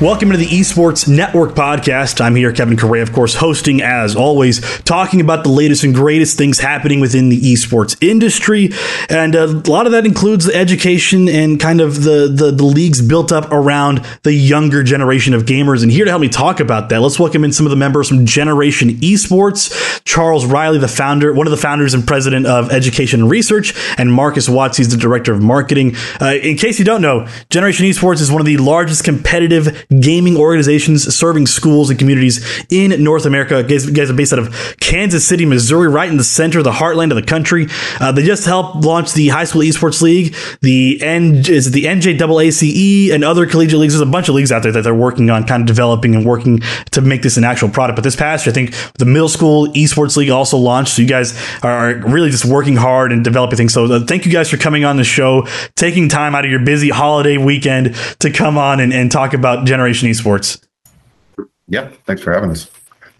Welcome to the Esports Network podcast. I'm here, Kevin Correa, of course, hosting as always, talking about the latest and greatest things happening within the esports industry. And uh, a lot of that includes the education and kind of the, the, the leagues built up around the younger generation of gamers. And here to help me talk about that, let's welcome in some of the members from Generation Esports. Charles Riley, the founder, one of the founders and president of Education and Research, and Marcus Watts, he's the director of marketing. Uh, in case you don't know, Generation Esports is one of the largest competitive gaming organizations serving schools and communities in North America. You guys are based out of Kansas City, Missouri, right in the center, the heartland of the country. Uh, they just helped launch the High School Esports League, the N is the NJCAAE, and other collegiate leagues. There's a bunch of leagues out there that they're working on, kind of developing and working to make this an actual product. But this past year, I think the Middle School Esports League also launched. So you guys are really just working hard and developing things. So uh, thank you guys for coming on the show, taking time out of your busy holiday weekend to come on and, and talk about Generation Generation Esports. Yep. Thanks for having us.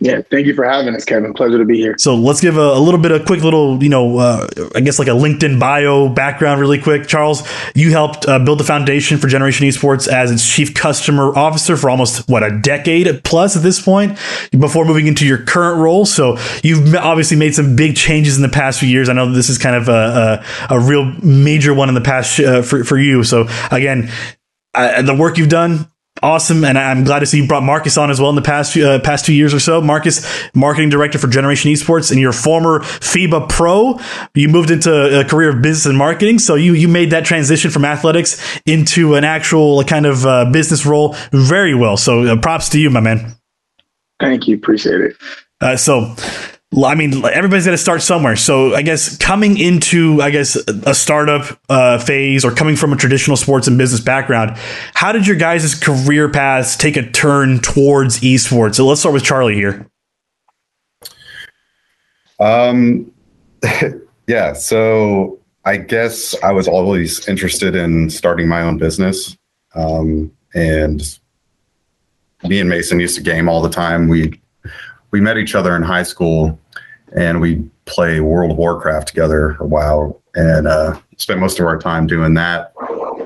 Yeah, thank you for having us, Kevin. Pleasure to be here. So let's give a, a little bit of quick little, you know, uh, I guess like a LinkedIn bio background, really quick. Charles, you helped uh, build the foundation for Generation Esports as its chief customer officer for almost what a decade plus at this point before moving into your current role. So you've obviously made some big changes in the past few years. I know this is kind of a, a, a real major one in the past uh, for for you. So again, uh, the work you've done awesome, and I'm glad to see you brought Marcus on as well in the past uh, past two years or so. Marcus, marketing director for Generation Esports, and you're former FIBA pro. You moved into a career of business and marketing, so you you made that transition from athletics into an actual kind of uh, business role very well. So uh, props to you, my man. Thank you, appreciate it. Uh, so I mean, everybody's got to start somewhere. So I guess coming into, I guess, a startup uh, phase or coming from a traditional sports and business background, how did your guys' career paths take a turn towards esports? So let's start with Charlie here. Um, yeah. So I guess I was always interested in starting my own business. Um, and me and Mason used to game all the time. We we met each other in high school and we play World of Warcraft together a while and uh, spent most of our time doing that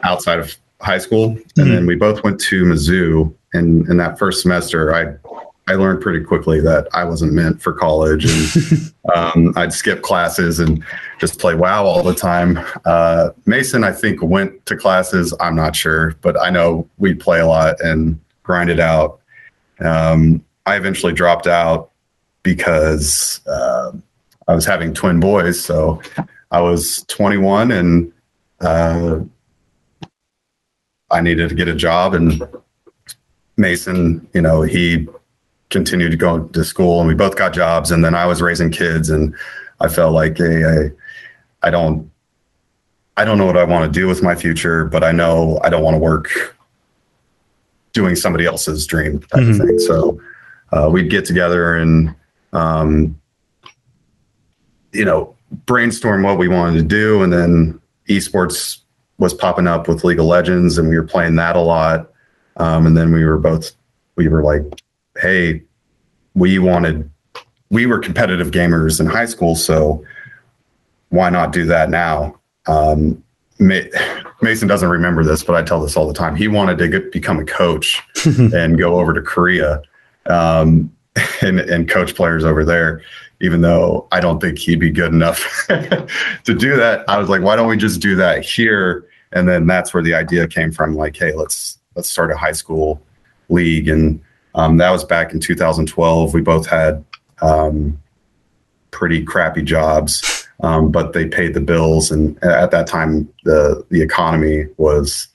outside of high school. Mm-hmm. And then we both went to Mizzou. And in that first semester, I I learned pretty quickly that I wasn't meant for college, and um, I'd skip classes and just play WoW all the time. Uh, Mason, I think, went to classes. I'm not sure, but I know we'd play a lot and grind it out. Um, I eventually dropped out because uh, I was having twin boys. So I was 21 and uh, I needed to get a job. And Mason, you know, he continued to go to school and we both got jobs. And then I was raising kids and I felt like, hey, I, I don't, I don't know what I want to do with my future, but I know I don't want to work doing somebody else's dream type mm-hmm. of thing. So uh, we'd get together and um, you know brainstorm what we wanted to do, and then esports was popping up with League of Legends, and we were playing that a lot. Um, and then we were both we were like, hey, we wanted we were competitive gamers in high school, so why not do that now? Um, Mason doesn't remember this, but I tell this all the time. He wanted to get, become a coach and go over to Korea um, and, and coach players over there, even though I don't think he'd be good enough to do that. I was like, why don't we just do that here? And then that's where the idea came from. Like, hey, let's let's start a high school league, and um, that was back in 2012. We both had um, pretty crappy jobs, um, but they paid the bills, and at that time, the the economy was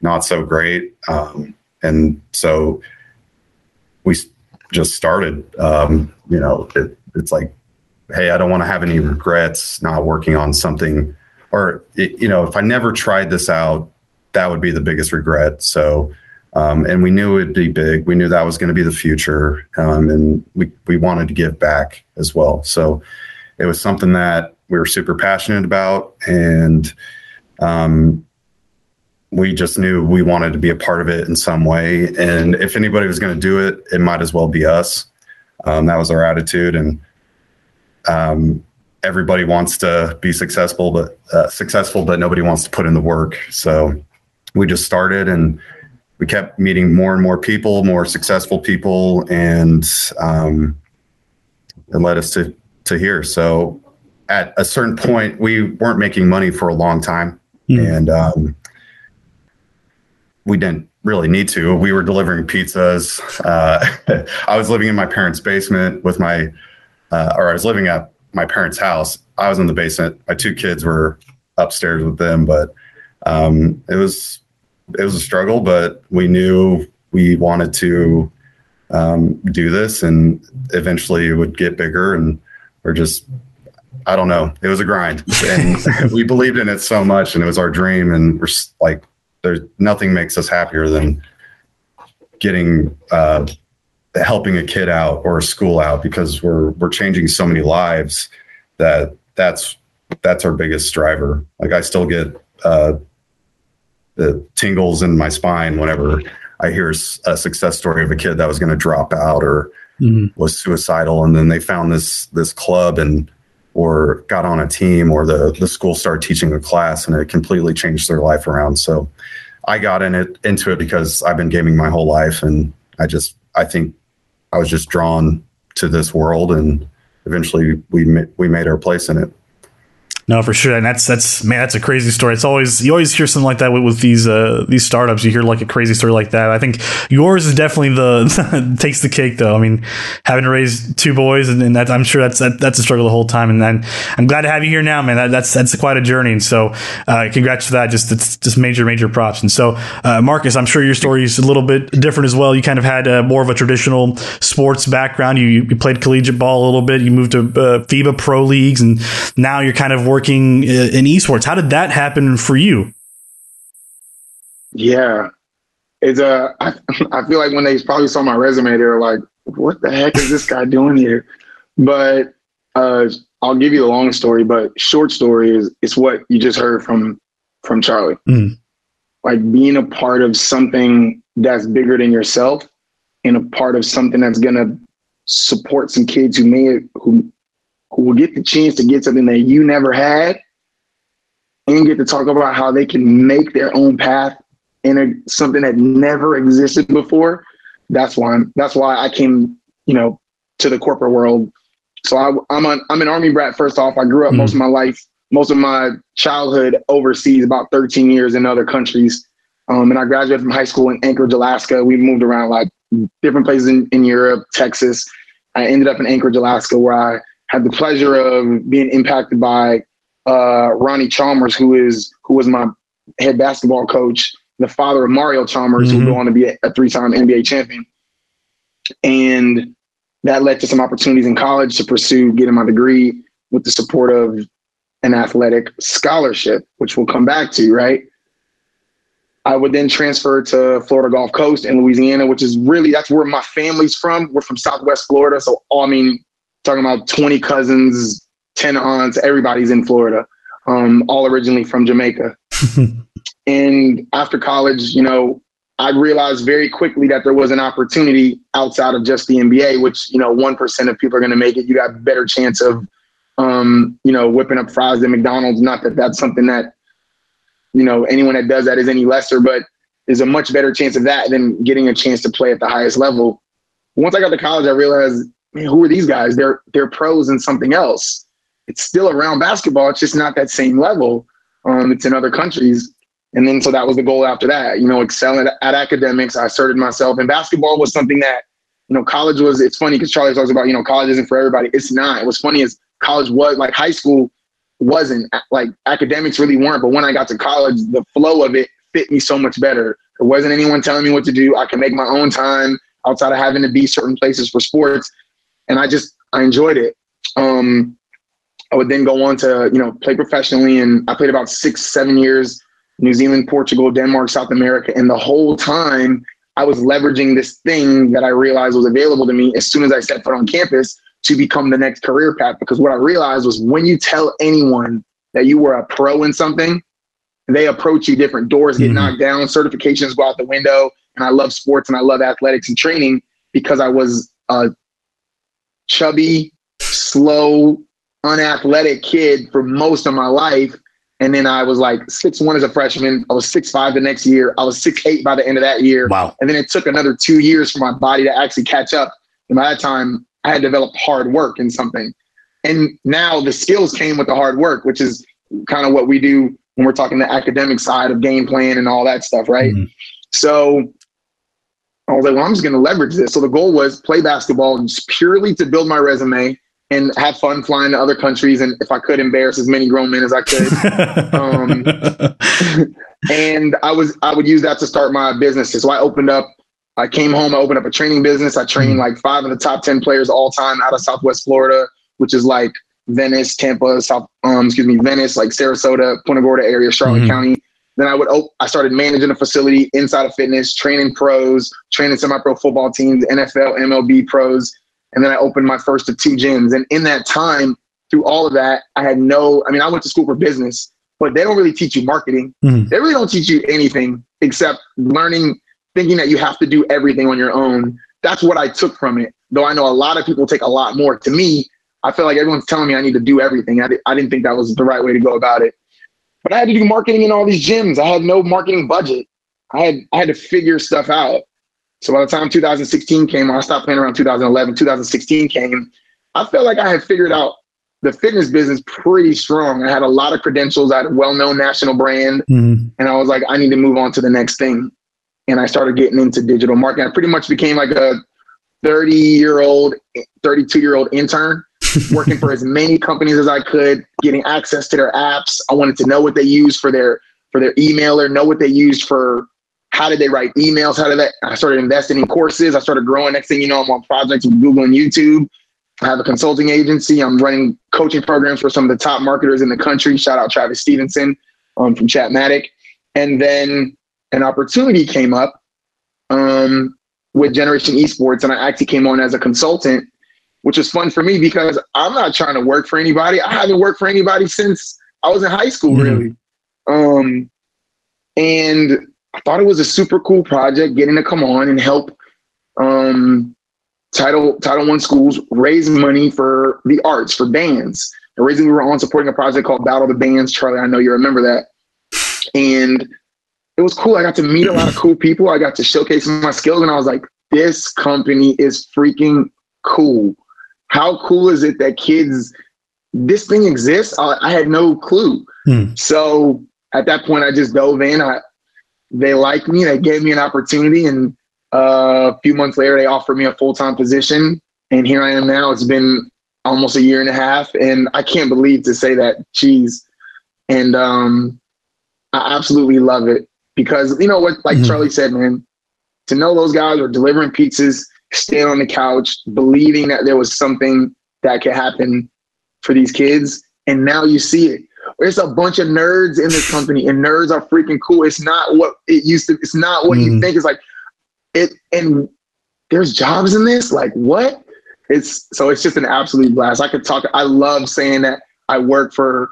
not so great, um, and so we just started. Um, you know, it, it's like, hey, I don't want to have any regrets not working on something, or it, you know, if I never tried this out, that would be the biggest regret. So, um, and we knew it'd be big. We knew that was going to be the future, um, and we we wanted to give back as well. So, it was something that we were super passionate about, and um, we just knew we wanted to be a part of it in some way. And if anybody was going to do it, it might as well be us. Um, that was our attitude. And um, everybody wants to be successful, but uh, successful, but nobody wants to put in the work. So we just started and we kept meeting more and more people, more successful people, and um, it led us to to here. So at a certain point, we weren't making money for a long time, mm. and um, we didn't really need to. We were delivering pizzas. Uh, I was living in my parents' basement with my, uh, or I was living at my parents' house. I was in the basement. My two kids were upstairs with them, but um, it was it was a struggle. But we knew we wanted to um, do this, and eventually it would get bigger. And we're just I don't know. It was a grind, and we believed in it so much, and it was our dream. And we're like, there's nothing makes us happier than getting uh, helping a kid out or a school out because we're we're changing so many lives that that's that's our biggest driver. Like I still get uh, the tingles in my spine whenever I hear a success story of a kid that was going to drop out or mm-hmm. was suicidal, and then they found this this club and or got on a team or the the school started teaching a class and it completely changed their life around. So I got in it into it because I've been gaming my whole life and I just I think I was just drawn to this world and eventually we we made our place in it. No, for sure, and that's that's man, that's a crazy story. It's always you always hear something like that with, with these uh, these startups. You hear like a crazy story like that. I think yours is definitely the takes the cake, though. I mean, having to raise two boys, and, and that I'm sure that's that, that's a struggle the whole time. And then I'm glad to have you here now, man. That, that's that's quite a journey. And so, uh, congrats for that. Just it's just major major props. And so, uh, Marcus, I'm sure your story is a little bit different as well. You kind of had uh, more of a traditional sports background. You you played collegiate ball a little bit. You moved to uh, FIBA pro leagues, and now you're kind of working working uh, in esports. How did that happen for you? Yeah, it's a. I, I feel like when they probably saw my resume, they were like, "What the heck is this guy doing here?" But uh, I'll give you the long story, but short story is it's what you just heard from from Charlie. Mm. Like being a part of something that's bigger than yourself, and a part of something that's gonna support some kids who may who will get the chance to get something that you never had and get to talk about how they can make their own path in a, something that never existed before. That's why I'm, that's why I came, you know, to the corporate world. So I, am an I'm an army brat. First off, I grew up mm-hmm. most of my life, most of my childhood overseas, about 13 years in other countries. Um, and I graduated from high school in Anchorage, Alaska. We moved around like different places in, in Europe, Texas. I ended up in Anchorage, Alaska, where I had the pleasure of being impacted by uh, Ronnie Chalmers, who is who was my head basketball coach, the father of Mario Chalmers, mm-hmm. who went on to be a, a three-time NBA champion. And that led to some opportunities in college to pursue getting my degree with the support of an athletic scholarship, which we'll come back to, right? I would then transfer to Florida Gulf Coast in Louisiana, which is really that's where my family's from. We're from Southwest Florida, so I mean talking about 20 cousins, 10 aunts, everybody's in Florida, um, all originally from Jamaica. and after college, you know, I realized very quickly that there was an opportunity outside of just the NBA, which, you know, 1% of people are going to make it. You got a better chance of, um, you know, whipping up fries at McDonald's. Not that that's something that, you know, anyone that does that is any lesser, but there's a much better chance of that than getting a chance to play at the highest level. Once I got to college, I realized man, who are these guys? They're they're pros in something else. It's still around basketball. It's just not that same level. Um, it's in other countries. And then so that was the goal after that, you know, excelling at, at academics. I asserted myself. And basketball was something that, you know, college was, it's funny because Charlie talks about, you know, college isn't for everybody. It's not. What's funny is college was like high school wasn't like academics really weren't. But when I got to college, the flow of it fit me so much better. There wasn't anyone telling me what to do. I can make my own time outside of having to be certain places for sports and I just I enjoyed it. Um, I would then go on to you know play professionally, and I played about six seven years, New Zealand, Portugal, Denmark, South America, and the whole time I was leveraging this thing that I realized was available to me as soon as I set foot on campus to become the next career path. Because what I realized was when you tell anyone that you were a pro in something, they approach you different. Doors get mm-hmm. knocked down, certifications go out the window. And I love sports and I love athletics and training because I was a chubby, slow, unathletic kid for most of my life. And then I was like six one as a freshman. I was six five the next year. I was six eight by the end of that year. Wow. And then it took another two years for my body to actually catch up. And by that time, I had developed hard work in something. And now the skills came with the hard work, which is kind of what we do when we're talking the academic side of game plan and all that stuff, right? Mhm. So I was like, well, I'm just going to leverage this. So the goal was play basketball just purely to build my resume and have fun flying to other countries. And if I could, embarrass as many grown men as I could. Um, and I was I would use that to start my businesses. So I opened up. I came home. I opened up a training business. I trained like five of the top ten players all time out of Southwest Florida, which is like Venice, Tampa, South. Um, excuse me, Venice, like Sarasota, Punta Gorda area, Charlotte Mhm. County. Then I would. Op- I started managing a facility inside of fitness, training pros, training semi-pro football teams, NFL, MLB pros, and then I opened my first of two gyms. And in that time, through all of that, I had no. I mean, I went to school for business, but they don't really teach you marketing Mhm. they really don't teach you anything except learning thinking that you have to do everything on your own that's what i took from it though i know a lot of people take a lot more to me i feel like everyone's telling me i need to do everything i, di- I didn't think that was the right way to go about it but i had to do marketing in all these gyms. I had no marketing budget. I had i had to figure stuff out. So by the time 2016 came i stopped playing around 2011 2016 came i felt like i had figured out the fitness business pretty strong. I had a lot of credentials. I had a well-known national brand. Mhm. and I was like, I need to move on to the next thing. And I started getting into digital marketing. I pretty much became like a 30 year old, 32 year old intern, working for as many companies as I could, getting access to their apps. I wanted to know what they use for their for their emailer, know what they used for how did they write emails, how did that I started investing in courses. I started growing. Next thing you know, I'm on projects with Google and YouTube. I have a consulting agency. I'm running coaching programs for some of the top marketers in the country. Shout out Travis Stevenson um, from Chatmatic. And then an opportunity came up um, with Generation Esports, and I actually came on as a consultant, which was fun for me because I'm not trying to work for anybody. I haven't worked for anybody since I was in high school, Mhm. really. Um, and I thought it was a super cool project, getting to come on and help um, Title Title One schools raise money for the arts for bands. The reason we were on supporting a project called Battle of the Bands, Charlie, I know you remember that. And it was cool. I got to meet a lot of cool people. I got to showcase my skills, and I was like, this company is freaking cool. How cool is it that kids, this thing exists? I, I had no clue. Hmm. So at that point, I just dove in. I, they liked me. They gave me an opportunity, and uh, a few months later, they offered me a full time position. And here I am now. It's been almost a year and a half, and I can't believe to say that. Jeez, and um, I absolutely love it because you know what, like Mhm. Charlie said, man, to know those guys are delivering pizzas, staying on the couch, believing that there was something that could happen for these kids, and now you see it. There's a bunch of nerds in this company, and nerds are freaking cool. It's not what it used to. It's not what you Mhm. think. It's like it, and there's jobs in this. Like what? It's so it's just an absolute blast. I could talk. I love saying that I work for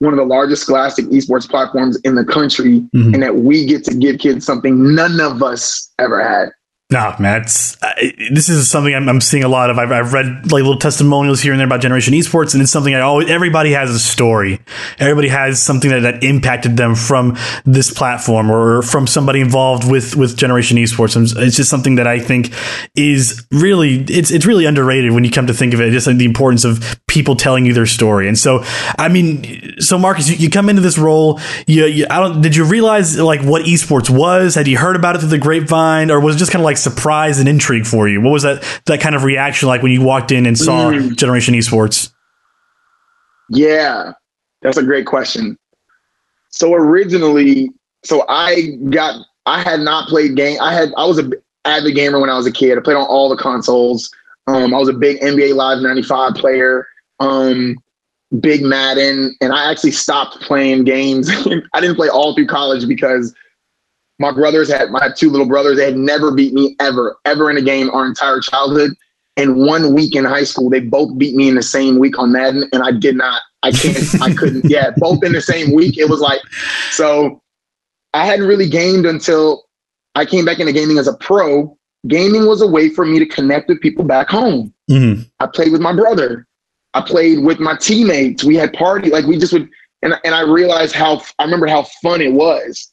one of the largest scholastic esports platforms in the country, Mhm. and that we get to give kids something none of us ever had. No, man, it's uh, this is something I'm, I'm seeing a lot of. I've, I've read like little testimonials here and there about Generation Esports, and it's something I always. Everybody has a story. Everybody has something that, that impacted them from this platform or from somebody involved with with Generation Esports. And it's just something that I think is really it's it's really underrated when you come to think of it. Just like the importance of people telling you their story. And so, I mean, so Marcus, you, you come into this role. You, you I don't. Did you realize like what esports was? Had you heard about it through the grapevine, or was it just kind of like surprise and intrigue for you? What was that that kind of reaction like when you walked in and saw Mm. Generation Esports? Yeah, that's a great question. So originally, so I got I had not played game. I had I was a avid gamer when I was a kid. I played on all the consoles. Um, I was a big NBA Live '95 player. Um, big Madden, and I actually stopped playing games. I didn't play all through college because my brothers had my two little brothers. They had never beat me ever, ever in a game our entire childhood. And one week in high school, they both beat me in the same week on Madden, and I did not. I can't. I couldn't. Yeah, both in the same week. It was like so. I hadn't really gamed until I came back into gaming as a pro. Gaming was a way for me to connect with people back home. Mm-hmm. I played with my brother. I played with my teammates. We had party like we just would and and I realized how I remember how fun it was.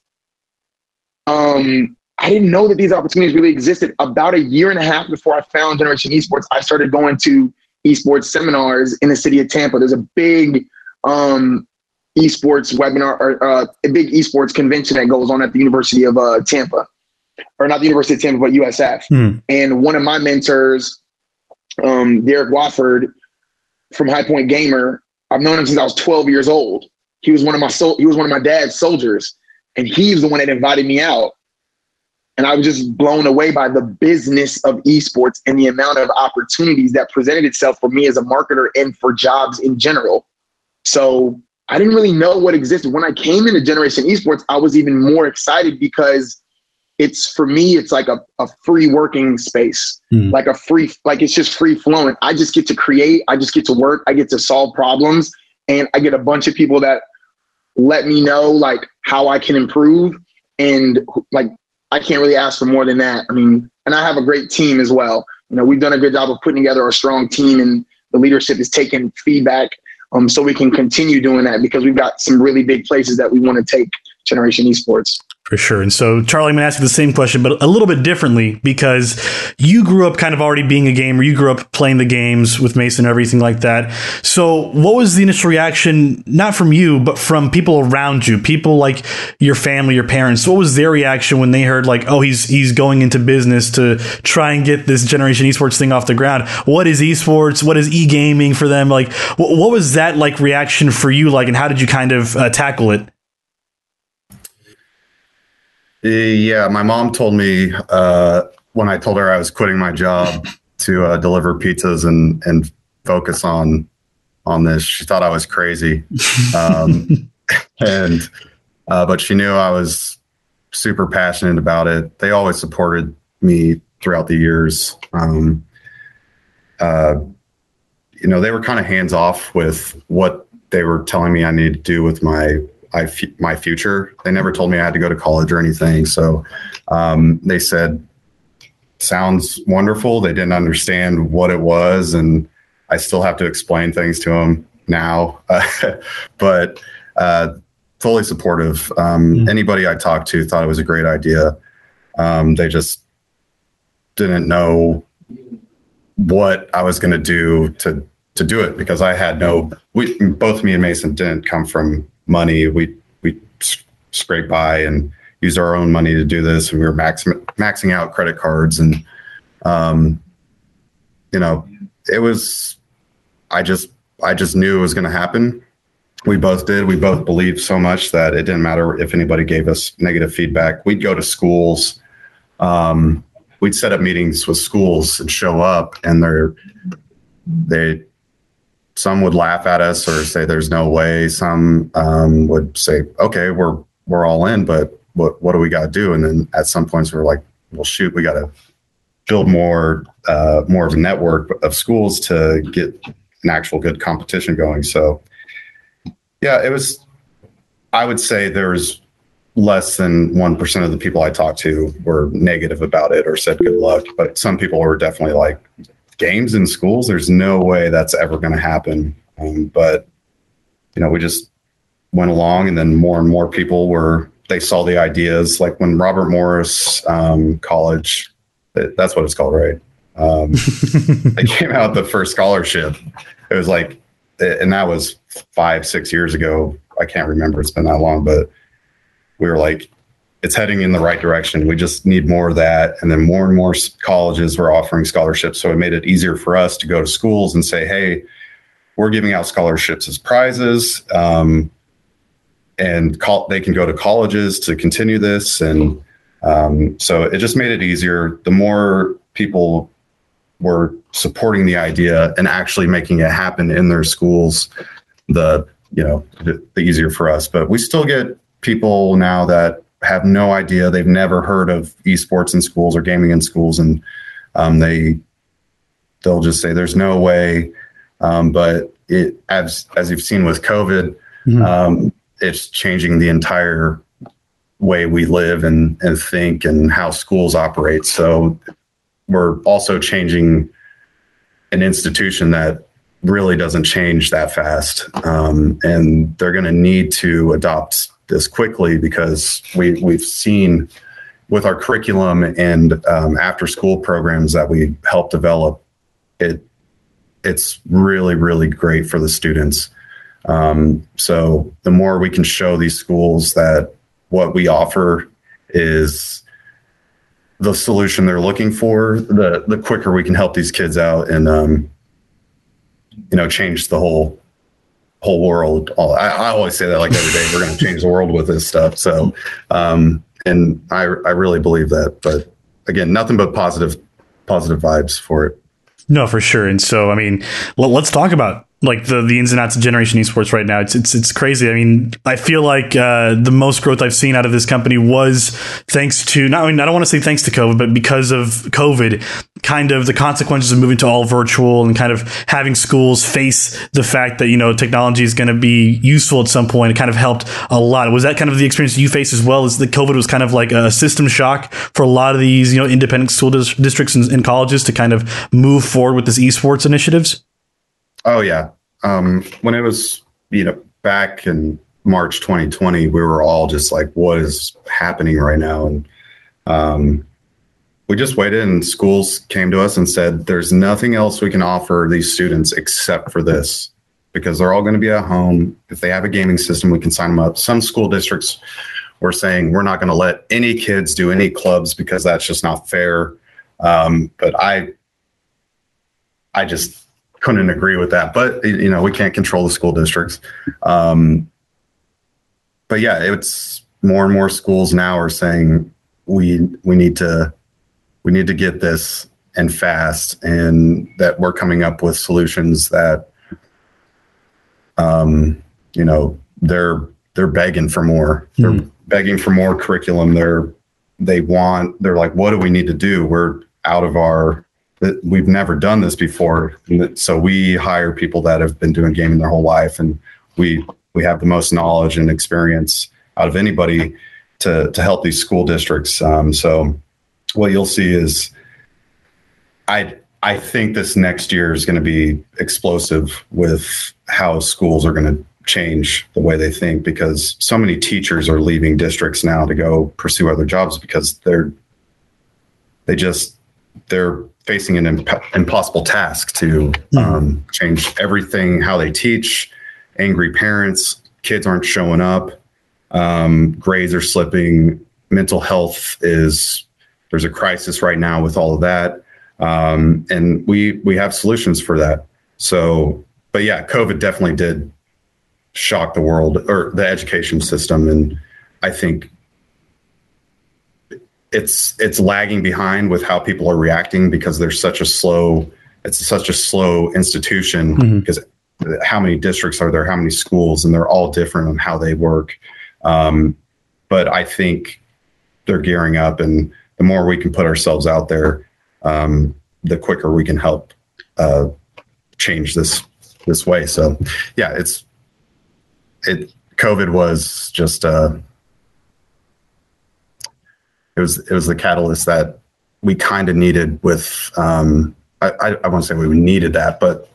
Um, I didn't know that these opportunities really existed. About a year and a half before I found Generation Esports, I started going to esports seminars in the city of Tampa. There's a big um, esports webinar or uh, a big esports convention that goes on at the University of uh, Tampa, or not the University of Tampa, but USF. Hmm. And one of my mentors, um, Derek Wofford from High Point Gamer, I've known him since I was 12 years old. He was one of my so- he was one of my dad's soldiers, and he's the one that invited me out. And I was just blown away by the business of esports and the amount of opportunities that presented itself for me as a marketer and for jobs in general. So I didn't really know what existed. When I came into Generation Esports, I was even more excited because it's for me, it's like a, a free working space, mm. like a free, like it's just free flowing. I just get to create, I just get to work, I get to solve problems, and I get a bunch of people that let me know like how I can improve. And like I can't really ask for more than that. I mean, and I have a great team as well. You know, we've done a good job of putting together a strong team, and the leadership is taking feedback, um, so we can continue doing that because we've got some really big places that we want to take Generation Esports. For sure. And so, Charlie, I'm going to ask you the same question, but a little bit differently because you grew up kind of already being a gamer. You grew up playing the games with Mason and everything like that. So, what was the initial reaction, not from you, but from people around you, people like your family, your parents? What was their reaction when they heard, like, oh, he's he's going into business to try and get this generation esports thing off the ground? What is esports? What is e gaming for them? Like, what was that like reaction for you like, and how did you kind of uh, tackle it? Yeah, my mom told me uh, when I told her I was quitting my job to uh, deliver pizzas and and focus on on this. She thought I was crazy, um, and uh, but she knew I was super passionate about it. They always supported me throughout the years. Um, uh, you know, they were kind of hands off with what they were telling me I needed to do with my I f- my future. They never told me I had to go to college or anything. So um, they said, sounds wonderful. They didn't understand what it was. And I still have to explain things to them now. but uh, fully supportive. Um, mm-hmm. Anybody I talked to thought it was a great idea. Um, they just didn't know what I was going to do to to do it because I had no. We both me and Mason didn't come from money. We we scrape by and use our own money to do this, and we were max, maxing out credit cards, and um, you know, it was. I just I just knew it was going to happen. We both did. We both believed so much that it didn't matter if anybody gave us negative feedback. We'd go to schools. Um, we'd set up meetings with schools and show up, and they're they some would laugh at us or say there's no way. Some um, would say, okay, we're we're all in, but what what do we got to do? And then at some points we're like, well, shoot, we got to build more uh, more of a network of schools to get an actual good competition going. So yeah, it was. I would say there's less than 1% of the people I talked to were negative about it or said good luck. But some people were definitely like, games in schools. There's no way that's ever going to happen. Um, but you know, we just went along, and then more and more people were they saw the ideas. Like when Robert Morris um, College, that's what it's called, right? Um, they came out the first scholarship. It was like, and that was five, six years ago. I can't remember. It's been that long, but we were like, it's heading in the right direction. We just need more of that. And then more and more colleges were offering scholarships. So it made it easier for us to go to schools and say, hey, we're giving out scholarships as prizes. Um, and call, they can go to colleges to continue this. And um, so it just made it easier. The more people were supporting the idea and actually making it happen in their schools, the you know the, the easier for us. But we still get people now that have no idea. They've never heard of esports in schools or gaming in schools, and um, they they'll just say there's no way. Um, but it as as you've seen with COVID, mm-hmm. um, it's changing the entire way we live and and think and how schools operate. So we're also changing an institution that really doesn't change that fast. Um, and they're going to need to adopt this quickly because we, we've seen with our curriculum and um, after school programs that we help develop, it it's really really great for the students. Um, so the more we can show these schools that what we offer is the solution they're looking for, the the quicker we can help these kids out and um, you know change the whole whole world. I, I always say that like every day we're going to change the world with this stuff. So um, and I I really believe that. But again, nothing but positive positive vibes for it. No, for sure. And so, I mean, let's talk about like the the ins and outs of generation esports right now. It's it's it's crazy. I mean, I feel like uh, the most growth I've seen out of this company was thanks to not. I mean, I don't want to say thanks to COVID, but because of COVID, kind of the consequences of moving to all virtual and kind of having schools face the fact that you know technology is going to be useful at some point. It kind of helped a lot. Was that kind of the experience you faced as well? Is the COVID was kind of like a system shock for a lot of these you know independent school dis- districts and, and colleges to kind of move forward with this esports initiatives? Oh yeah. Um, when it was, you know, back in March 2020, we were all just like, what is happening right now? And um, we just waited and schools came to us and said, there's nothing else we can offer these students except for this because they're all going to be at home. If they have a gaming system, we can sign them up. Some school districts were saying we're not going to let any kids do any clubs because that's just not fair. Um, but I, I just couldn't agree with that. But you know, we can't control the school districts. Um, but yeah, it's more and more schools now are saying we we need to we need to get this and fast, and that we're coming up with solutions that um, you know they're they're begging for more. Mm-hmm. They're begging for more curriculum. They're they want they're like, what do we need to do? We're out of our that we've never done this before. So we hire people that have been doing gaming their whole life, and we we have the most knowledge and experience out of anybody to to help these school districts. Um, so what you'll see is, I I think this next year is going to be explosive with how schools are going to change the way they think because so many teachers are leaving districts now to go pursue other jobs because they're they just they're facing an imp- impossible task to hmm. um, change everything how they teach. Angry parents, kids aren't showing up, um, grades are slipping, mental health is there's a crisis right now with all of that, um, and we we have solutions for that. So, but yeah, COVID definitely did shock the world or the education system, and I think it's it's lagging behind with how people are reacting because there's such a slow it's such a slow institution mm-hmm. because how many districts are there? How many schools? And they're all different on how they work. Um, but i think they're gearing up and the more we can put ourselves out there um, the quicker we can help uh, change this this way. So yeah it's it covid was just uh, it was it was the catalyst that we kind of needed with um, I, I, I won't say we needed that, but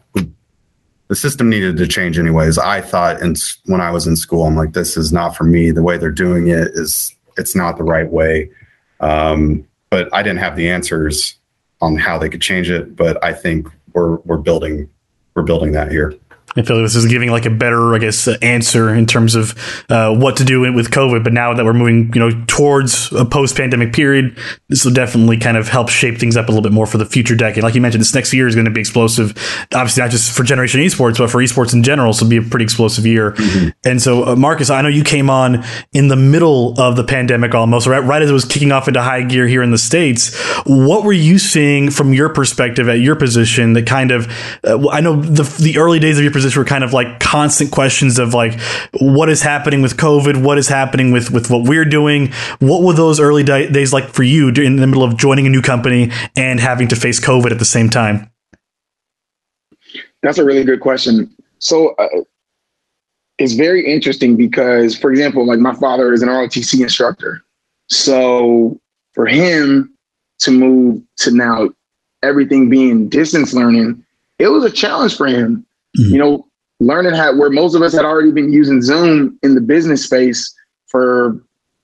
the system needed to change anyways. I thought and when I was in school, I'm like, this is not for me. The way they're doing it is it's not the right way. Um, but I didn't have the answers on how they could change it. But I think we're we're building we're building that here. I feel like this is giving like a better, I guess, uh, answer in terms of uh, what to do with COVID. But now that we're moving, you know, towards a post-pandemic period, this will definitely kind of help shape things up a little bit more for the future decade. Like you mentioned, this next year is going to be explosive. Obviously, not just for Generation Esports, but for esports in general. So it'll be a pretty explosive year. Mm-hmm. And so, uh, Marcus, I know you came on in the middle of the pandemic, almost right, right as it was kicking off into high gear here in the states. What were you seeing from your perspective at your position? That kind of, uh, I know the the early days of your position this were kind of like constant questions of like what is happening with COVID, what is happening with with what we're doing. What were those early di- days like for you in the middle of joining a new company and having to face COVID at the same time? That's a really good question. So uh, it's very interesting because, for example, like my father is an ROTC instructor. So for him to move to now everything being distance learning, it was a challenge for him mm-hmm. you know, learning how where most of us had already been using Zoom in the business space for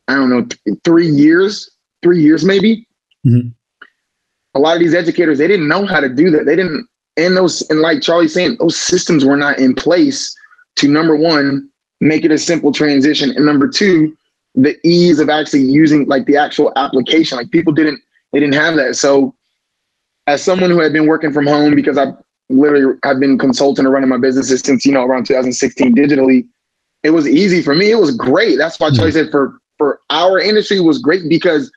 I don't know th- three years, three years maybe. Mm-hmm. A lot of these educators they didn't know how to do that. They didn't, and those and like Charlie's saying, those systems were not in place to number one make it a simple transition, and number two, the ease of actually using like the actual application. Like people didn't they didn't have that. So as someone who had been working from home because I literally I've been consulting and running my businesses since you know around 2016 digitally. It was easy for me. It was great. That's why Charlie said for for our industry was great because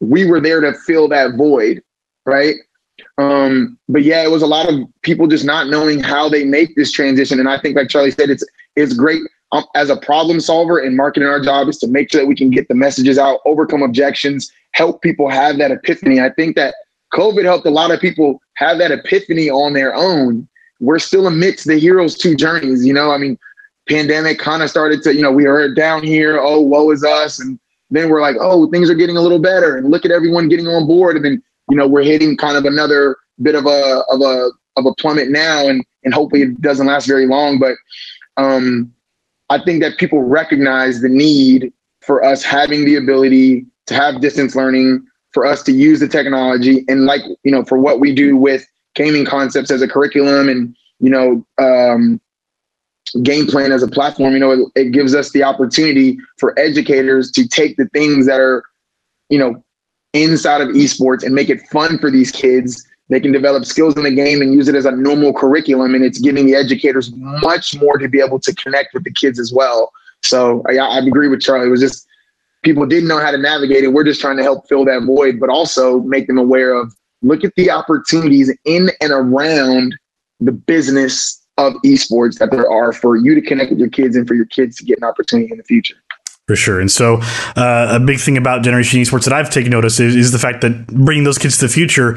we were there to fill that void, right? Um, but yeah, it was a lot of people just not knowing how they make this transition. And I think, like Charlie said, it's it's great um, as a problem solver and marketing. Our job is to make sure that we can get the messages out, overcome objections, help people have that epiphany. I think that COVID helped a lot of people have that epiphany on their own. We're still amidst the hero's two journeys. You know, I mean, pandemic kind of started to, you know, we are down here, oh, woe is us. And then we're like, oh, things are getting a little better. And look at everyone getting on board. And then, you know, we're hitting kind of another bit of a of a of a plummet now and and hopefully it doesn't last very long. But um I think that people recognize the need for us having the ability to have distance learning, for us to use the technology and like you know for what we do with gaming concepts as a curriculum and you know um, game plan as a platform you know it, it gives us the opportunity for educators to take the things that are you know inside of esports and make it fun for these kids. They can develop skills in the game and use it as a normal curriculum and it's giving the educators much more to be able to connect with the kids as well. So i, I agree with charlie. It was just people didn't know how to navigate it. We're just trying to help fill that void, but also make them aware of look at the opportunities in and around the business of esports that there are for you to connect with your kids and for your kids to get an opportunity in the future. For sure. And so, uh, a big thing about Generation Esports that I've taken notice is, is the fact that bringing those kids to the future,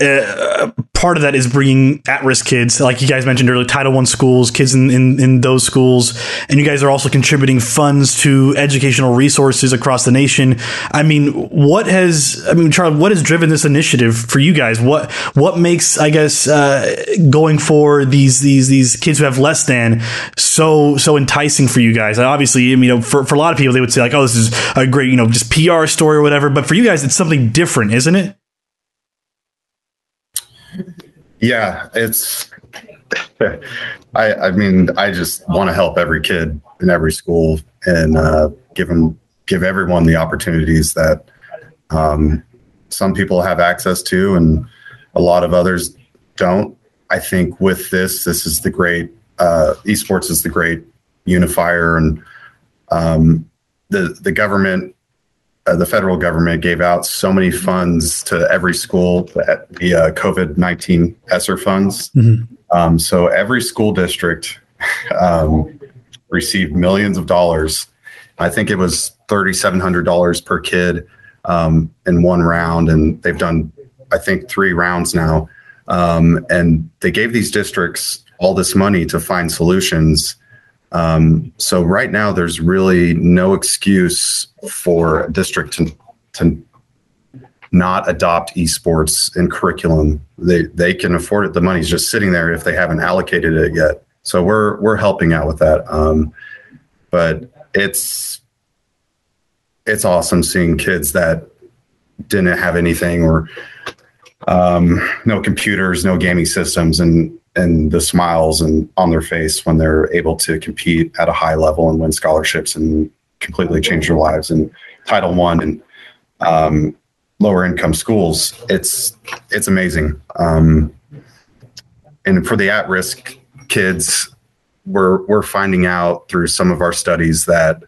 uh, part of that is bringing at-risk kids, like you guys mentioned earlier, Title One schools, kids in, in, in those schools, and you guys are also contributing funds to educational resources across the nation. I mean, what has I mean, Charlie, what has driven this initiative for you guys? What what makes I guess uh, going for these these these kids who have less than so so enticing for you guys? Obviously, I mean, you know, for for a lot of people, they would say like, oh, this is a great you know just PR story or whatever. But for you guys, it's something different, isn't it? Yeah, it's. I I mean, I just want to help every kid in every school and uh, give them give everyone the opportunities that um, some people have access to, and a lot of others don't. I think with this, this is the great uh, esports is the great unifier, and um, the the government uh, the federal government gave out so many funds to every school, the uh, COVID 19 ESSER funds. Mm-hmm. Um, so every school district um, received millions of dollars. I think it was $3,700 per kid um, in one round. And they've done, I think, three rounds now. Um, and they gave these districts all this money to find solutions um, so right now, there's really no excuse for a district to, to not adopt esports in curriculum. They they can afford it. The money's just sitting there if they haven't allocated it yet. So we're we're helping out with that. Um, but it's it's awesome seeing kids that didn't have anything or um, no computers, no gaming systems, and and the smiles and on their face when they're able to compete at a high level and win scholarships and completely change their lives and Title One and um, lower income schools. It's it's amazing. Um, and for the at risk kids, we're we're finding out through some of our studies that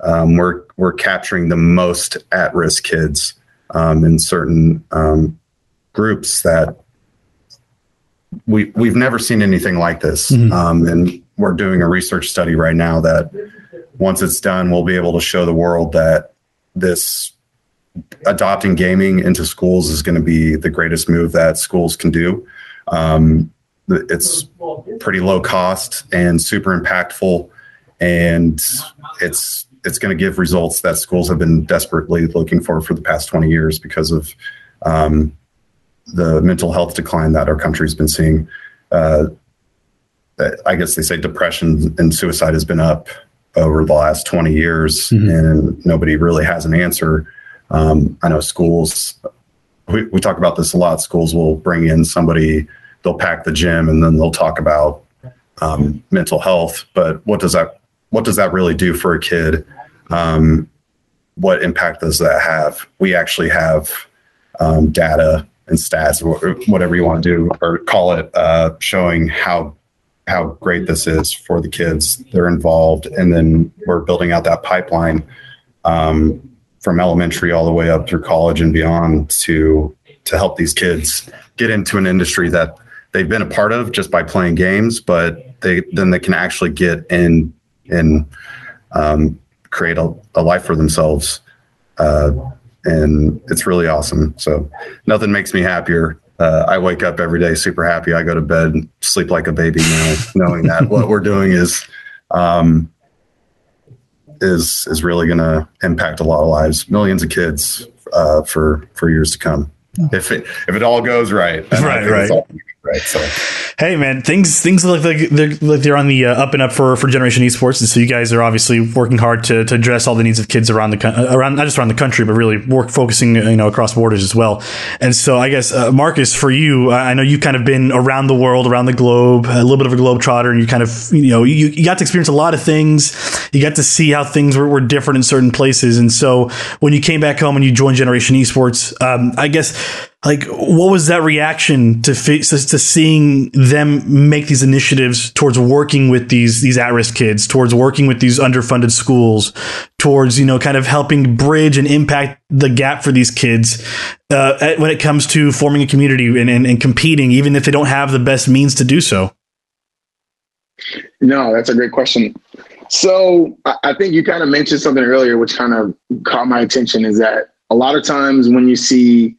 um, we're we're capturing the most at risk kids um, in certain um, groups that we we've never seen anything like this, mm-hmm. um, and we're doing a research study right now that once it's done, we'll be able to show the world that this adopting gaming into schools is going to be the greatest move that schools can do. Um, it's pretty low cost and super impactful, and it's it's going to give results that schools have been desperately looking for for the past 20 years because of um, the mental health decline that our country's been seeing. Uh, I guess they say depression and suicide has been up over the last 20 years mm-hmm. and nobody really has an answer. Um, I know schools, we, we talk about this a lot. Schools will bring in somebody, they'll pack the gym and then they'll talk about um, mental health. But what does that, what does that really do for a kid? Um, what impact does that have? We actually have um, data and stats, whatever you want to do or call it, uh, showing how how great this is for the kids. They're involved, and then we're building out that pipeline um, from elementary all the way up through college and beyond to to help these kids get into an industry that they've been a part of just by playing games, but they then they can actually get in and um, create a, a, life for themselves. Uh, and it's really awesome. So nothing makes me happier uh, I wake up every day super happy. I go to bed, sleep like a baby now, knowing that what we're doing is um, is is really going to impact a lot of lives, millions of kids uh, for for years to come. If it if it all goes right, right, right right? So, hey, man, things things look like they're like they're on the uh, up and up for for Generation Esports, and so you guys are obviously working hard to, to address all the needs of kids around the uh, around not just around the country, but really work focusing you know across borders as well. And so, I guess uh, Marcus, for you, I know you've kind of been around the world, around the globe, a little bit of a globe trotter, and you kind of you know you, you got to experience a lot of things. You got to see how things were, were different in certain places, and so when you came back home and you joined Generation Esports, um, I guess like what was that reaction to to seeing them make these initiatives towards working with these these at-risk kids towards working with these underfunded schools towards you know kind of helping bridge and impact the gap for these kids uh, when it comes to forming a community and, and, and competing even if they don't have the best means to do so? No that's a great question. So i think you kind of mentioned something earlier which kind of caught my attention is that a lot of times when you see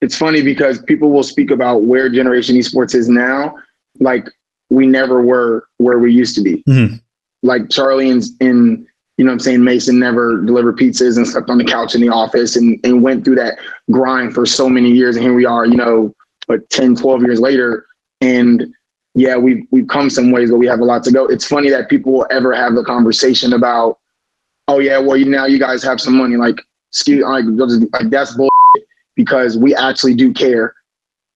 it's funny because people will speak about where Generation Esports is now, like we never were where we used to be. Mm-hmm. Like Charlie and, and you know I'm saying, Mason never delivered pizzas and slept on the couch in the office and, and went through that grind for so many years. And here we are, you know, but 10, 12 years later. And yeah, we've we've come some ways, but we have a lot to go. It's funny that people will ever have the conversation about, oh yeah, well you now you guys have some money. Like, excuse like, like that's bull because we actually do care.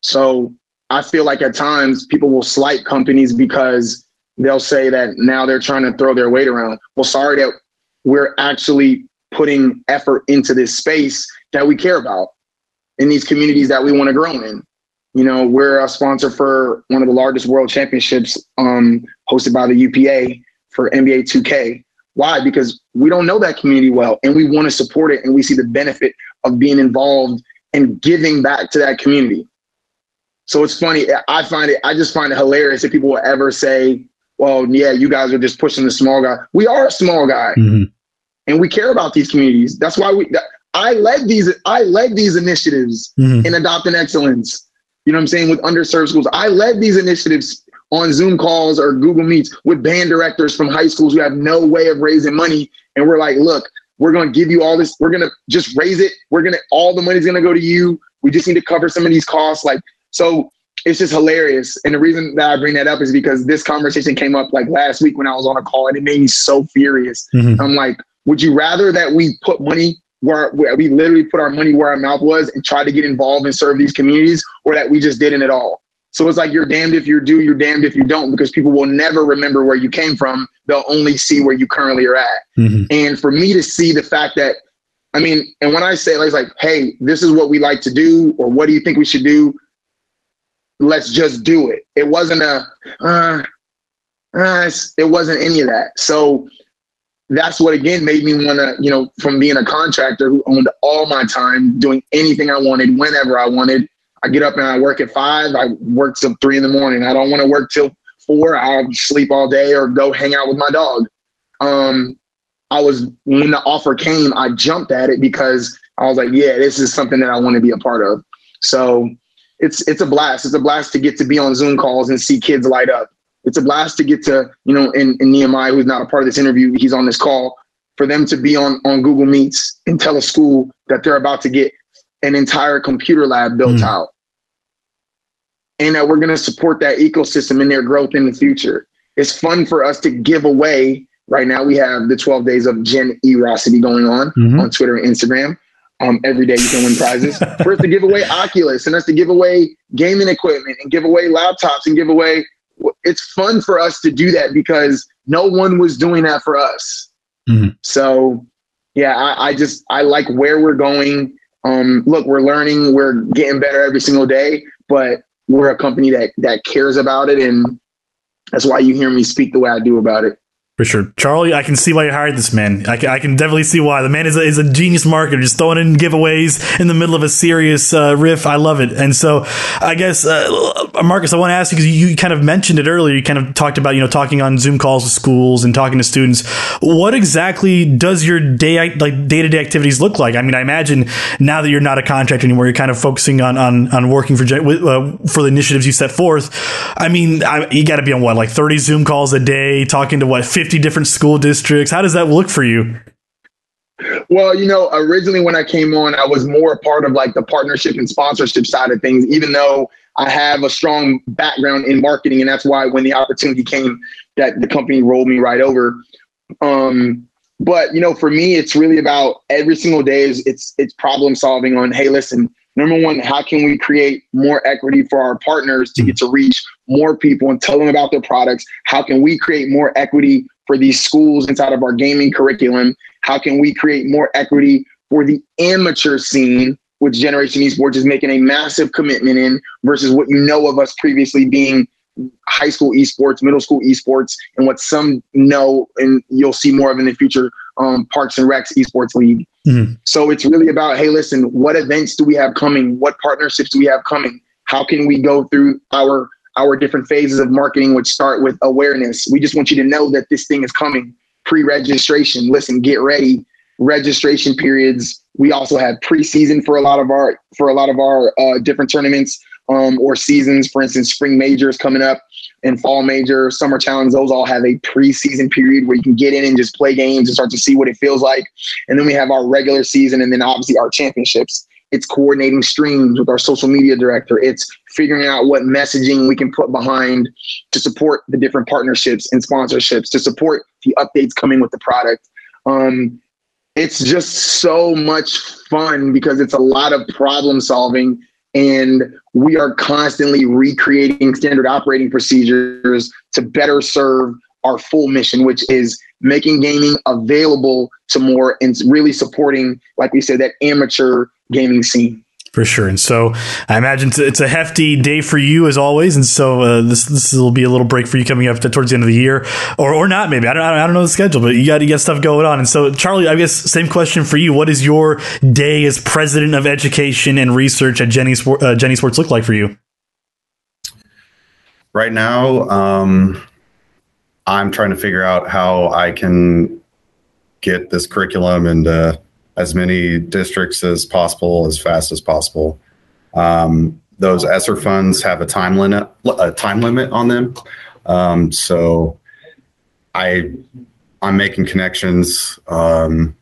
So I feel like at times people will slight companies because they'll say that now they're trying to throw their weight around. Well, sorry that we're actually putting effort into this space that we care about in these communities that we want to grow in. You know, we're a sponsor for one of the largest world championships um, hosted by the UPA for NBA 2K. Why? Because we don't know that community well and we want to support it and we see the benefit of being involved and giving back to that community. So it's funny. I find it, I just find it hilarious if people will ever say, well, yeah, you guys are just pushing the small guy. We are a small guy mm-hmm. and we care about these communities. That's why we, I led these, I led these initiatives mm-hmm. in adopting excellence. You know what I'm saying? With underserved schools, I led these initiatives on Zoom calls or Google Meets with band directors from high schools who have no way of raising money. And we're like, look, we're going to give you all this. We're going to just raise it. We're going to, all the money's going to go to you. We just need to cover some of these costs. Like, so it's just hilarious. And the reason that I bring that up is because this conversation came up like last week when I was on a call and it made me so furious. Mm-hmm. I'm like, would you rather that we put money where, where, we literally put our money where our mouth was and try to get involved and serve these communities or that we just didn't at all? So it's like you're damned if you do, you're damned if you don't, because people will never remember where you came from. They'll only see where you currently are at. Mm-hmm. And for me to see the fact that, I mean, and when I say like, like, hey, this is what we like to do, or what do you think we should do? Let's just do it. It wasn't a, uh, uh, it wasn't any of that. So that's what again made me want to, you know, from being a contractor who owned all my time, doing anything I wanted, whenever I wanted I get up and I work at five. I work till three in the morning. I don't want to work till four. I'll sleep all day or go hang out with my dog. Um, I was when the offer came, I jumped at it because I was like, yeah, this is something that I want to be a part of. So it's it's a blast. It's a blast to get to be on Zoom calls and see kids light up. It's a blast to get to, you know, in, in Nehemiah, who's not a part of this interview, he's on this call, for them to be on, on Google Meets and tell a school that they're about to get an entire computer lab built mm. out and that we're going to support that ecosystem and their growth in the future. It's fun for us to give away. Right now, we have the 12 days of Gen Erosity going on mm-hmm. on Twitter and Instagram. Um, every day you can win prizes. for us to give away Oculus and us to give away gaming equipment and give away laptops and give away. It's fun for us to do that because no one was doing that for us. Mm-hmm. So, yeah, I, I just I like where we're going. Um, look, we're learning, we're getting better every single day, but we're a company that that cares about it, and that's why you hear me speak the way I do about it. For sure. Charlie, I can see why you hired this man. I can, I can definitely see why. The man is a, is a genius marketer, just throwing in giveaways in the middle of a serious uh, riff. I love it. And so I guess, uh, Marcus, I want to ask you, because you kind of mentioned it earlier. You kind of talked about, you know, talking on Zoom calls with schools and talking to students. What exactly does your day, like day to day activities look like? I mean, I imagine now that you're not a contractor anymore, you're kind of focusing on, on, on working for, uh, for the initiatives you set forth. I mean, I, you got to be on what, like 30 Zoom calls a day, talking to what, 50 different school districts. How does that look for you? Well, you know, originally when I came on, I was more a part of like the partnership and sponsorship side of things, even though I have a strong background in marketing. And that's why when the opportunity came, that the company rolled me right over. Um, but you know, for me, it's really about every single day is it's it's problem solving on, hey, listen, number one, how can we create more equity for our partners to get to reach more people and tell them about their products? How can we create more equity for these schools inside of our gaming curriculum? How can we create more equity for the amateur scene, which Generation Esports is making a massive commitment in versus what you know of us previously being high school esports, middle school esports, and what some know and you'll see more of in the future, um, Parks and Recs Esports League. Mm-hmm. So it's really about, hey, listen, what events do we have coming? What partnerships do we have coming? How can we go through our our different phases of marketing, which start with awareness. We just want you to know that this thing is coming. Pre-registration. Listen, get ready. Registration periods. We also have preseason for a lot of our for a lot of our uh, different tournaments um, or seasons. For instance, spring majors coming up and fall major, summer challenge. Those all have a preseason period where you can get in and just play games and start to see what it feels like. And then we have our regular season, and then obviously our championships. It's coordinating streams with our social media director. It's figuring out what messaging we can put behind to support the different partnerships and sponsorships, to support the updates coming with the product. Um, it's just so much fun because it's a lot of problem solving and we are constantly recreating standard operating procedures to better serve our full mission, which is making gaming available to more and really supporting, like we said, that amateur gaming scene. For sure, and so I imagine it's a hefty day for you as always, and so uh, this this will be a little break for you coming up to, towards the end of the year, or or not maybe I don't I don't know the schedule, but you got you got stuff going on, and so Charlie, I guess same question for you. What is your day as president of education and research at Jenny uh, Gen Esports look like for you? Right now, um, I'm trying to figure out how I can get this curriculum uh, as many districts as possible as fast as possible. Um, those ESSER funds have a time limit, a time limit on them. Um, so I, I'm making connections, um,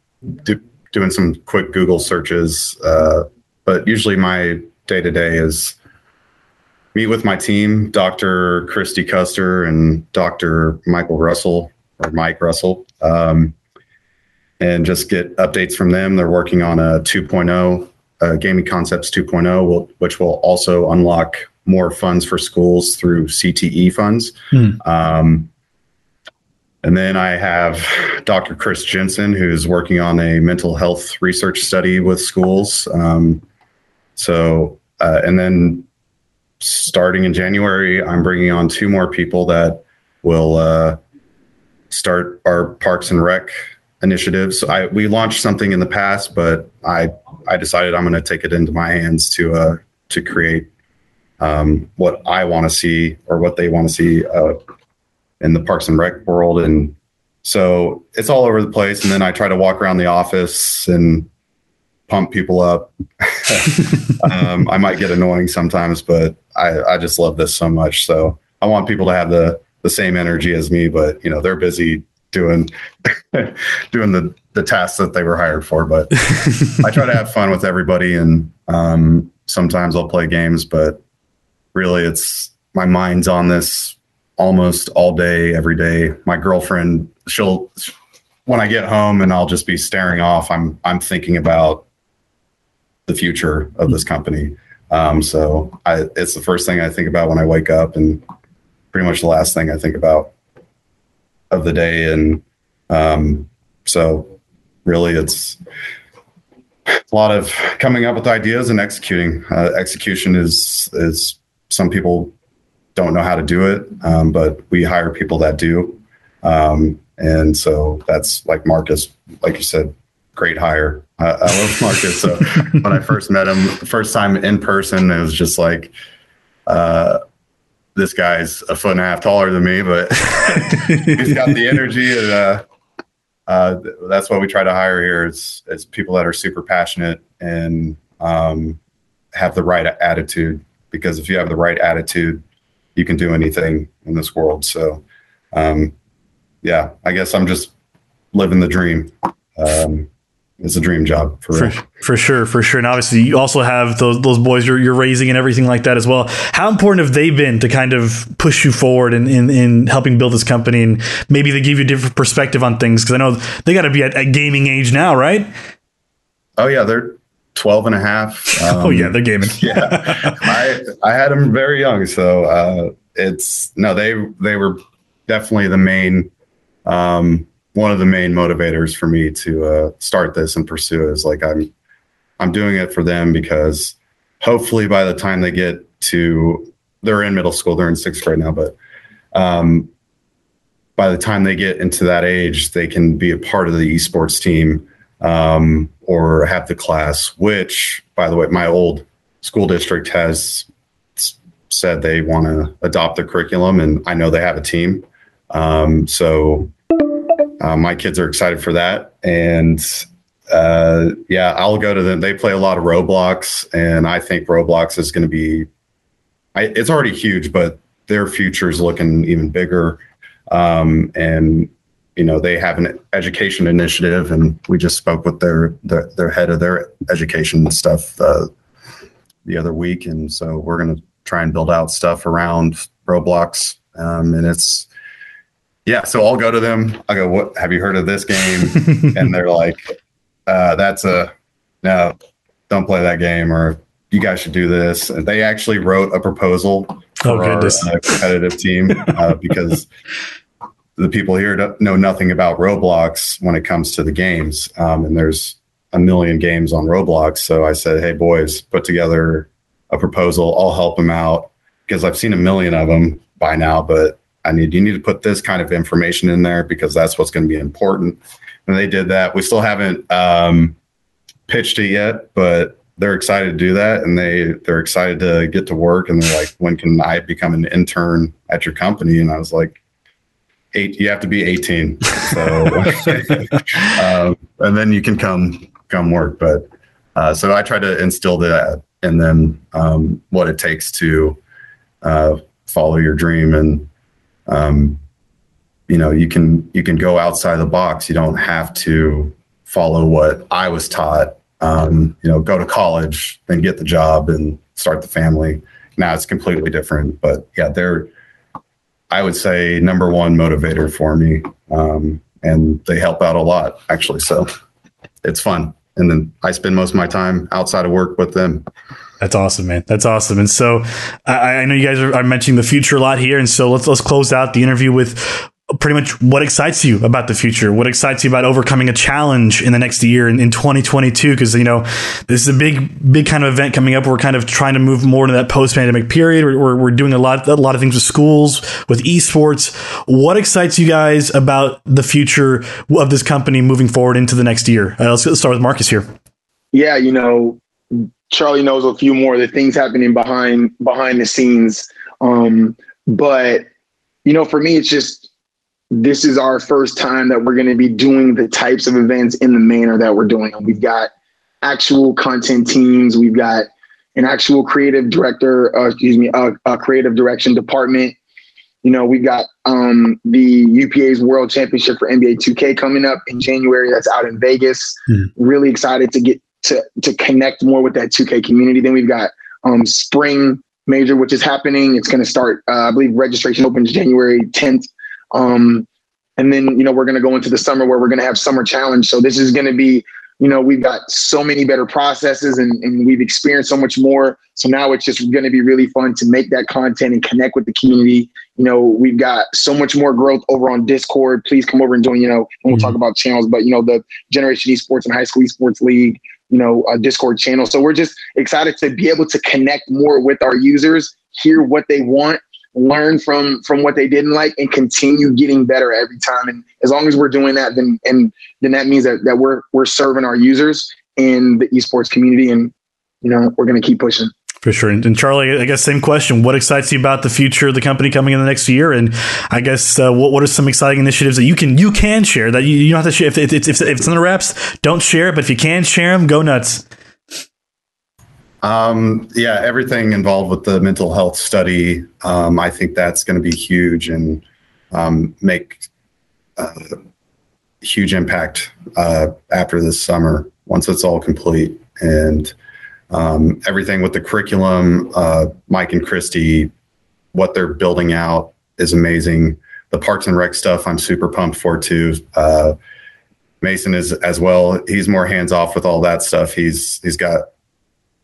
do, doing some quick Google searches, uh, but usually my day to day is meet with my team, Dr. Christy Custer and Dr. Michael Russell or Mike Russell. Um, and just get updates from them. They're working on a 2.0, uh, Gaming Concepts 2.0, will, which will also unlock more funds for schools through CTE funds. Hmm. Um, and then I have Dr. Chris Jensen, who's working on a mental health research study with schools. Um, so, uh, and then starting in January, I'm bringing on two more people that will uh, start our Parks and Rec initiatives. I we launched something in the past, but I I decided I'm going to take it into my hands to uh to create um, what I want to see or what they want to see uh, in the Parks and Rec world, and so it's all over the place. And then I try to walk around the office and pump people up. um, I might get annoying sometimes, but I I just love this so much. So I want people to have the the same energy as me, but you know they're busy doing doing the the tasks that they were hired for. But I try to have fun with everybody, and um, sometimes I'll play games, but really, it's my mind's on this almost all day, every day. My girlfriend, she'll when I get home and I'll just be staring off. I'm I'm thinking about the future of this company. Um, so I, it's the first thing I think about when I wake up, and pretty much the last thing I think about of the day. And um, so, really, it's a lot of coming up with ideas and executing. Uh, execution is is some people don't know how to do it, um, but we hire people that do. Um, and so that's like Marcus, like you said, great hire. Uh, I love Marcus. So when I first met him, first time in person, it was just like, uh, this guy's a foot and a half taller than me, but he's got the energy, and uh, uh, that's what we try to hire here. It's it's people that are super passionate and um, have the right attitude. Because if you have the right attitude, you can do anything in this world. So, um, yeah, I guess I'm just living the dream. Um, it's a dream job for, for, for sure, for sure. And obviously, you also have those those boys you're, you're raising and everything like that as well. How important have they been to kind of push you forward in, in, in helping build this company? And maybe they give you a different perspective on things because I know they got to be at, at, gaming age now, right? Oh yeah, they're 12 and a half. Um, oh yeah, they're gaming. yeah, I I had them very young, so uh, it's no, they they were definitely the main. Um, one of the main motivators for me to uh, start this and pursue is like I'm I'm doing it for them because hopefully by the time they get to they're in middle school, they're in sixth grade now, but um, by the time they get into that age, they can be a part of the esports team um, or have the class. Which, by the way, my old school district has said they want to adopt the curriculum, and I know they have a team. Um, so uh, my kids are excited for that, and uh, yeah, I'll go to them. They play a lot of Roblox, and I think Roblox is going to be. I, it's already huge, but their future is looking even bigger. Um, and you know they have an education initiative, and we just spoke with their their, their head of their education stuff uh, the other week, and so we're going to try and build out stuff around Roblox. Um, and it's yeah, so I'll go to them. I go, "What have you heard of this game?" and they're like, uh, "That's a no, don't play that game," or "You guys should do this." And they actually wrote a proposal for oh, our uh, competitive team uh, because the people here know nothing about Roblox when it comes to the games, um, and there's a million games on Roblox. So I said, "Hey, boys, put together a proposal. I'll help them out because I've seen a million of them by now, but." I need you need to put this kind of information in there because that's what's going to be important. And they did that. We still haven't um, pitched it yet, but they're excited to do that, and they they're excited to get to work. And they're like, "When can I become an intern at your company?" And I was like, eight you have to be 18 so um, and then you can come come work but uh, so i try to instill that and then um, what it takes to uh, follow your dream and um, you know you can you can go outside the box. You don't have to follow what i was taught. Um, you know go to college then get the job and start the family. Now it's completely different but yeah they're i would say number one motivator for me. Um, and they help out a lot actually. So it's fun. And then i spend most of my time outside of work with them that's awesome, man. That's awesome. And so I, I know you guys are, are, mentioning the future a lot here, and so let's let's close out the interview with pretty much what excites you about the future? What excites you about overcoming a challenge in the next year in, in 2022 because you know this is a big big kind of event coming up. We're kind of trying to move more into that post-pandemic period. We're, we're doing a lot a lot of things with schools with esports. What excites you guys about the future of this company moving forward into the next year? Uh, let's, let's start with marcus here. Yeah you know Charlie knows a few more of the things happening behind behind the scenes. Um, but you know, for me, it's just this is our first time that we're going to be doing the types of events in the manner that we're doing them. We've got actual content teams. We've got an actual creative director, uh, excuse me, a, a, creative direction department. You know, we've got um, the UPA's World Championship for NBA 2K coming up in January. That's out in Vegas. Mm. Really excited to get to to connect more with that 2K community. Then we've got um, spring major, which is happening. It's going to start, uh, I believe, registration opens January 10th. Um, and then, you know, we're going to go into the summer where we're going to have summer challenge. So this is going to be, you know, we've got so many better processes and, and we've experienced so much more. So now it's just going to be really fun to make that content and connect with the community. You know, we've got so much more growth over on Discord. Please come over and join, you know, and we'll mm-hmm. talk about channels, but, you know, the Generation Esports and High School Esports League, you know, a Discord channel. So we're just excited to be able to connect more with our users, hear what they want, learn from from what they didn't like and continue getting better every time and as long as we're doing that then and then that means that, that we're we're serving our users in the esports community and you know we're going to keep pushing for sure. And, and, Charlie, I guess same question. What excites you about the future of the company coming in the next year? And I guess uh, what what are some exciting initiatives that you can you can share that you, you don't have to share if, if, if, if it's in the wraps, don't share it. But if you can share them, go nuts. Um, yeah, everything involved with the mental health study, um, I think that's going to be huge and um, make a uh, huge impact uh, after this summer once it's all complete. And um, everything with the curriculum, uh, Mike and Christy, what they're building out is amazing. The Parks and Rec stuff, I'm super pumped for too. Uh, Mason is as well. He's more hands off with all that stuff. He's he's got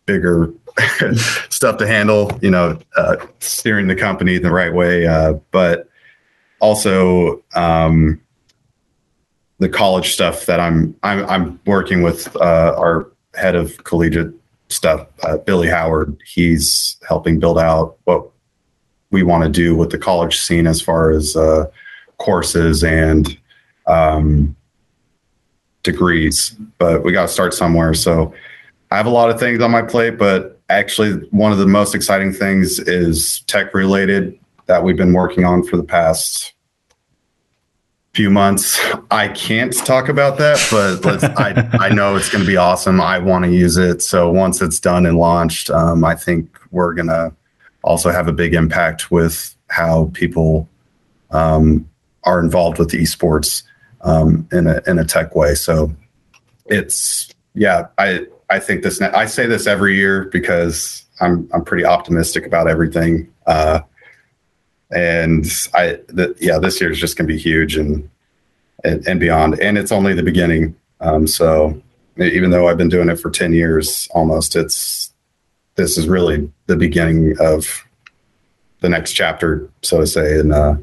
bigger stuff to handle, you know, uh, steering the company the right way. Uh, but also um, the college stuff that I'm I'm, I'm working with uh, our head of collegiate stuff, uh, Billy Howard. He's helping build out what we want to do with the college scene as far as uh, courses and um, degrees. But we got to start somewhere. So I have a lot of things on my plate, but actually, one of the most exciting things is tech related that we've been working on for the past few months. I can't talk about that, but I, I know it's going to be awesome. I want to use it. So once it's done and launched, um, I think we're going to also have a big impact with how people um, are involved with esports um, in a in a tech way. So it's yeah, I I think this. I say this every year because I'm I'm pretty optimistic about everything. Uh, and I, the, yeah, this year is just going to be huge and, and, and beyond. And it's only the beginning. Um, so even though I've been doing it for ten years almost, it's this is really the beginning of the next chapter, so to say. And uh,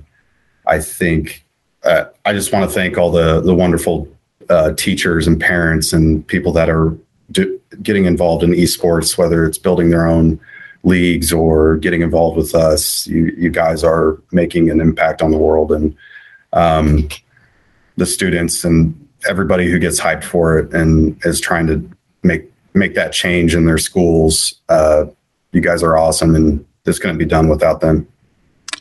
I think uh, I just want to thank all the the wonderful uh, teachers and parents and people that are do, getting involved in esports, whether it's building their own leagues or getting involved with us. You, you guys are making an impact on the world and um, the students and everybody who gets hyped for it and is trying to make make that change in their schools. Uh, you guys are awesome, and this couldn't be done without them.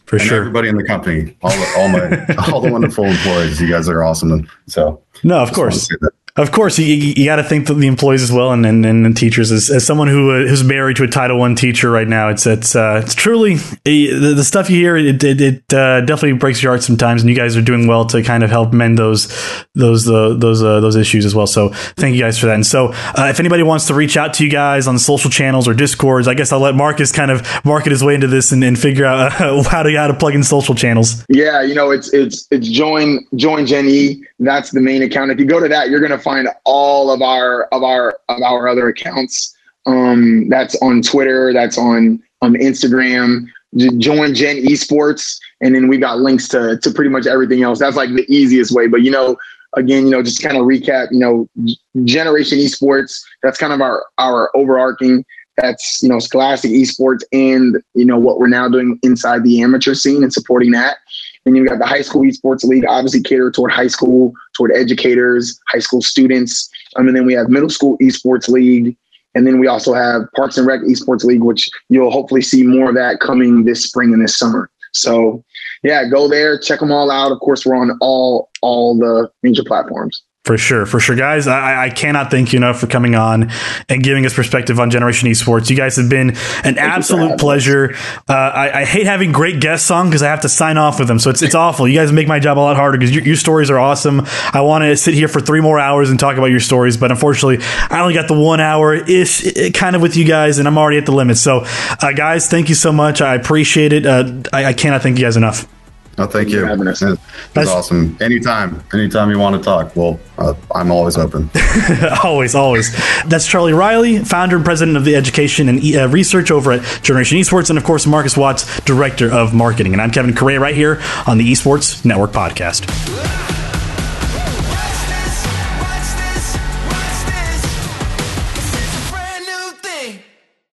For and sure, everybody in the company, all the, all my all the wonderful employees, you guys are awesome. So no, of course. Of course, you, you got to think the employees as well, and and, and teachers. As, as someone who uh, who's married to a Title One teacher right now, it's it's uh, it's truly the, the, stuff you hear. It it, it uh, definitely breaks your heart sometimes, and you guys are doing well to kind of help mend those those uh, those uh, those issues as well. So thank you guys for that. And so, uh, if anybody wants to reach out to you guys on social channels or discords, I guess I'll let Marcus kind of market his way into this and, and figure out how to how to plug in social channels. Yeah, you know, it's it's it's join join Gen E. That's the main account. If you go to that, you're gonna find all of our of our of our other accounts. Um, that's on Twitter. That's on on Instagram. Join Gen Esports, and then we got links to to pretty much everything else. That's like the easiest way. But you know, again, you know, just kind of recap. You know, Generation Esports. That's kind of our our overarching. That's you know, Scholastic Esports, and you know what we're now doing inside the amateur scene and supporting that. And you've got the high school esports league, obviously catered toward high school, toward educators, high school students. Um, and then we have middle school esports league. And then we also have Parks and Rec esports league, which you'll hopefully see more of that coming this spring and this summer. So yeah, go there, check them all out. Of course, we're on all all the major platforms. For sure, for sure, guys. I, I, cannot thank you enough for coming on and giving us perspective on Generation Esports. You guys have been an absolute pleasure. Uh, I, I, hate having great guests on because I have to sign off with them, so it's it's awful. You guys make my job a lot harder because your, your, stories are awesome. I want to sit here for three more hours and talk about your stories, but unfortunately, I only got the one hour ish, kind of with you guys, and I'm already at the limit. So, uh, guys, thank you so much. I appreciate it. Uh, I, I cannot thank you guys enough. Oh, thank you. That's, That's awesome. Anytime, anytime you want to talk, well, uh, I'm always open. always, always. That's Charlie Riley, founder and president of the education and uh, research over at Generation Esports, and of course, Marcus Watts, director of marketing. And I'm Kevin Correa right here on the Esports Network podcast.